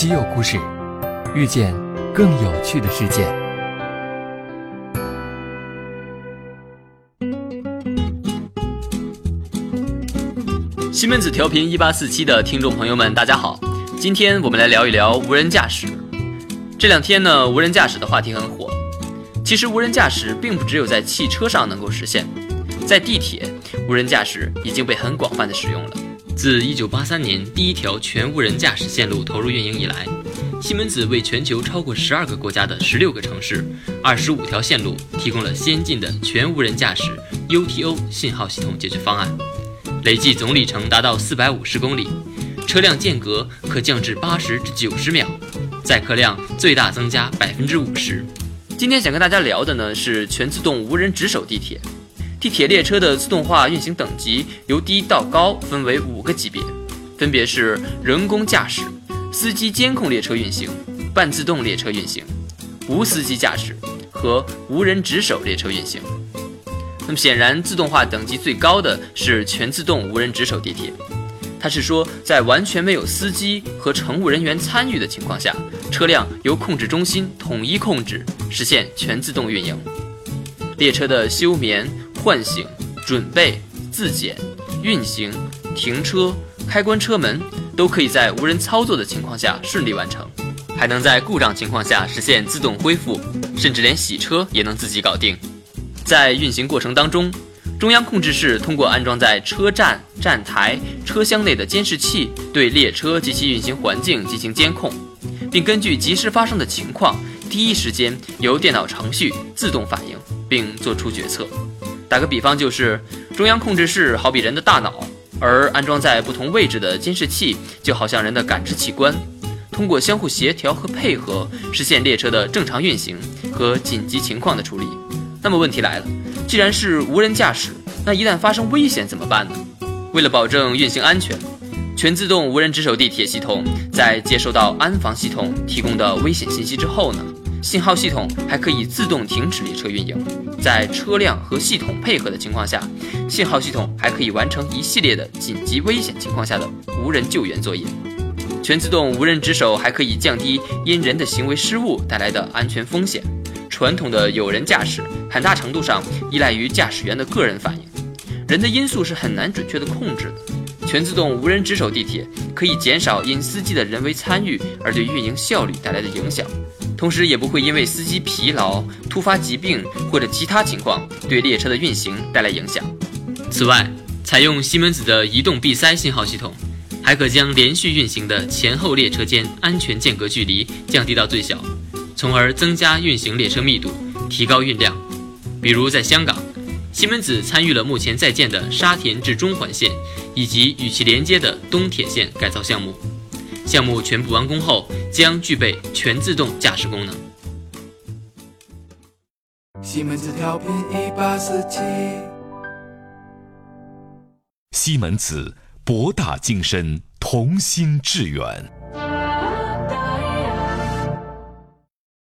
稀有故事，遇见更有趣的世界。西门子调频一八四七的听众朋友们，大家好，今天我们来聊一聊无人驾驶。这两天呢，无人驾驶的话题很火。其实，无人驾驶并不只有在汽车上能够实现，在地铁，无人驾驶已经被很广泛的使用了。自1983年第一条全无人驾驶线路投入运营以来，西门子为全球超过12个国家的16个城市、25条线路提供了先进的全无人驾驶 UTO 信号系统解决方案，累计总里程达到450公里，车辆间隔可降至80至90秒，载客量最大增加50%。今天想跟大家聊的呢是全自动无人值守地铁。地铁列车的自动化运行等级由低到高分为五个级别，分别是人工驾驶、司机监控列车运行、半自动列车运行、无司机驾驶和无人值守列车运行。那么显然，自动化等级最高的是全自动无人值守地铁。它是说，在完全没有司机和乘务人员参与的情况下，车辆由控制中心统一控制，实现全自动运营。列车的休眠。唤醒、准备、自检、运行、停车、开关车门，都可以在无人操作的情况下顺利完成，还能在故障情况下实现自动恢复，甚至连洗车也能自己搞定。在运行过程当中，中央控制室通过安装在车站、站台、车厢内的监视器，对列车及其运行环境进行监控，并根据及时发生的情况，第一时间由电脑程序自动反应，并做出决策。打个比方，就是中央控制室好比人的大脑，而安装在不同位置的监视器就好像人的感知器官，通过相互协调和配合，实现列车的正常运行和紧急情况的处理。那么问题来了，既然是无人驾驶，那一旦发生危险怎么办呢？为了保证运行安全，全自动无人值守地铁系统在接收到安防系统提供的危险信息之后呢？信号系统还可以自动停止列车运营，在车辆和系统配合的情况下，信号系统还可以完成一系列的紧急危险情况下的无人救援作业。全自动无人值守还可以降低因人的行为失误带来的安全风险。传统的有人驾驶很大程度上依赖于驾驶员的个人反应，人的因素是很难准确的控制的。全自动无人值守地铁可以减少因司机的人为参与而对运营效率带来的影响。同时也不会因为司机疲劳、突发疾病或者其他情况对列车的运行带来影响。此外，采用西门子的移动闭塞信号系统，还可将连续运行的前后列车间安全间隔距离降低到最小，从而增加运行列车密度，提高运量。比如在香港，西门子参与了目前在建的沙田至中环线以及与其连接的东铁线改造项目。项目全部完工后，将具备全自动驾驶功能。西门子调频一八四七，西门子博大精深，同心致远。